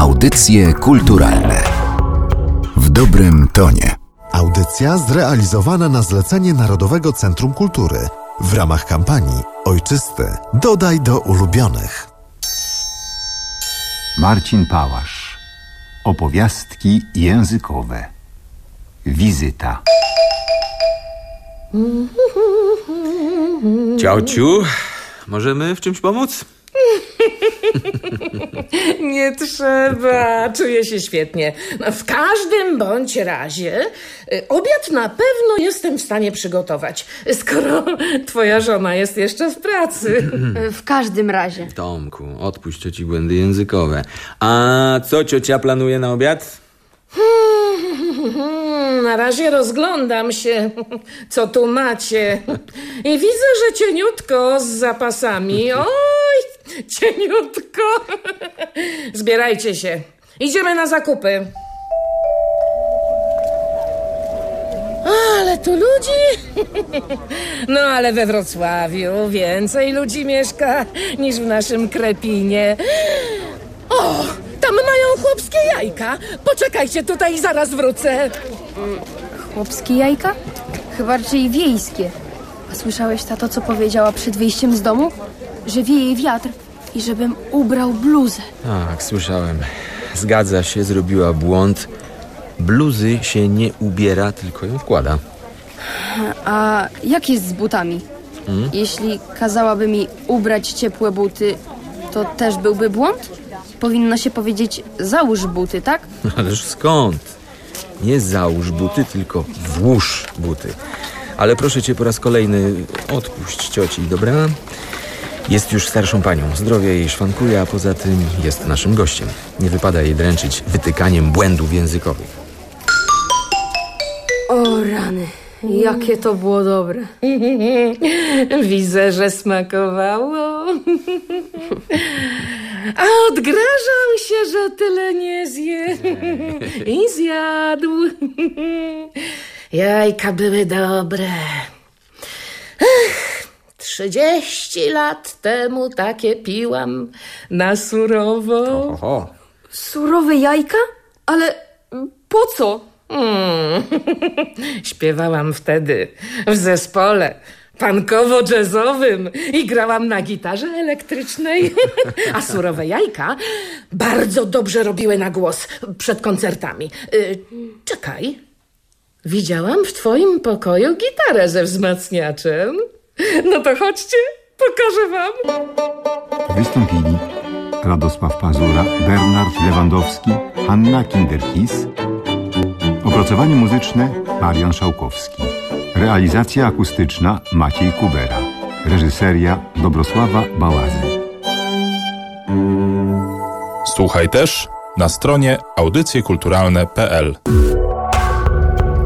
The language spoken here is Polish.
Audycje kulturalne w dobrym tonie. Audycja zrealizowana na zlecenie Narodowego Centrum Kultury w ramach kampanii Ojczysty dodaj do ulubionych. Marcin Pałasz. Opowiastki językowe. Wizyta. Ciociu, możemy w czymś pomóc? Nie trzeba, czuję się świetnie. No, w każdym bądź razie y, obiad na pewno jestem w stanie przygotować, skoro twoja żona jest jeszcze w pracy. W każdym razie. Tomku, odpuść cioci błędy językowe. A co ciocia planuje na obiad? Na razie rozglądam się, co tu macie. I widzę, że cieniutko z zapasami. Oj, cieniutko. Zbierajcie się. Idziemy na zakupy. Ale tu ludzi. No ale we Wrocławiu więcej ludzi mieszka niż w naszym Krepinie. O, tam mają chłopskie jajka. Poczekajcie tutaj, zaraz wrócę. Chłopskie jajka? Chyba raczej wiejskie. A słyszałeś, tato, co powiedziała przed wyjściem z domu? Że wieje wiatr i żebym ubrał bluzę. Tak, słyszałem. Zgadza się, zrobiła błąd. Bluzy się nie ubiera, tylko ją wkłada. A jak jest z butami? Jeśli kazałaby mi ubrać ciepłe buty, to też byłby błąd? Powinno się powiedzieć załóż buty, tak? Ależ skąd? Nie załóż buty, tylko włóż buty. Ale proszę cię po raz kolejny, odpuść cioci, dobra? Jest już starszą panią, zdrowie jej szwankuje, a poza tym jest naszym gościem. Nie wypada jej dręczyć wytykaniem błędów językowych. O rany, jakie to było dobre. Widzę, że smakowało. A odgrażał się, że tyle nie zje. I zjadł. Jajka były dobre. Ech, Trzydzieści lat temu takie piłam na surowo. Oho, Surowe jajka? Ale po co? Mm. Śpiewałam wtedy w zespole pankowo-jazzowym i grałam na gitarze elektrycznej. A surowe jajka bardzo dobrze robiły na głos przed koncertami. Y, Czekaj, widziałam w twoim pokoju gitarę ze wzmacniaczem. No to chodźcie, pokażę wam. Wystąpili Radosław Pazura, Bernard Lewandowski, Hanna Kinderkis. Opracowanie muzyczne Marian Szałkowski. Realizacja akustyczna Maciej Kubera. Reżyseria Dobrosława Bałazy. Słuchaj też na stronie audycjekulturalne.pl.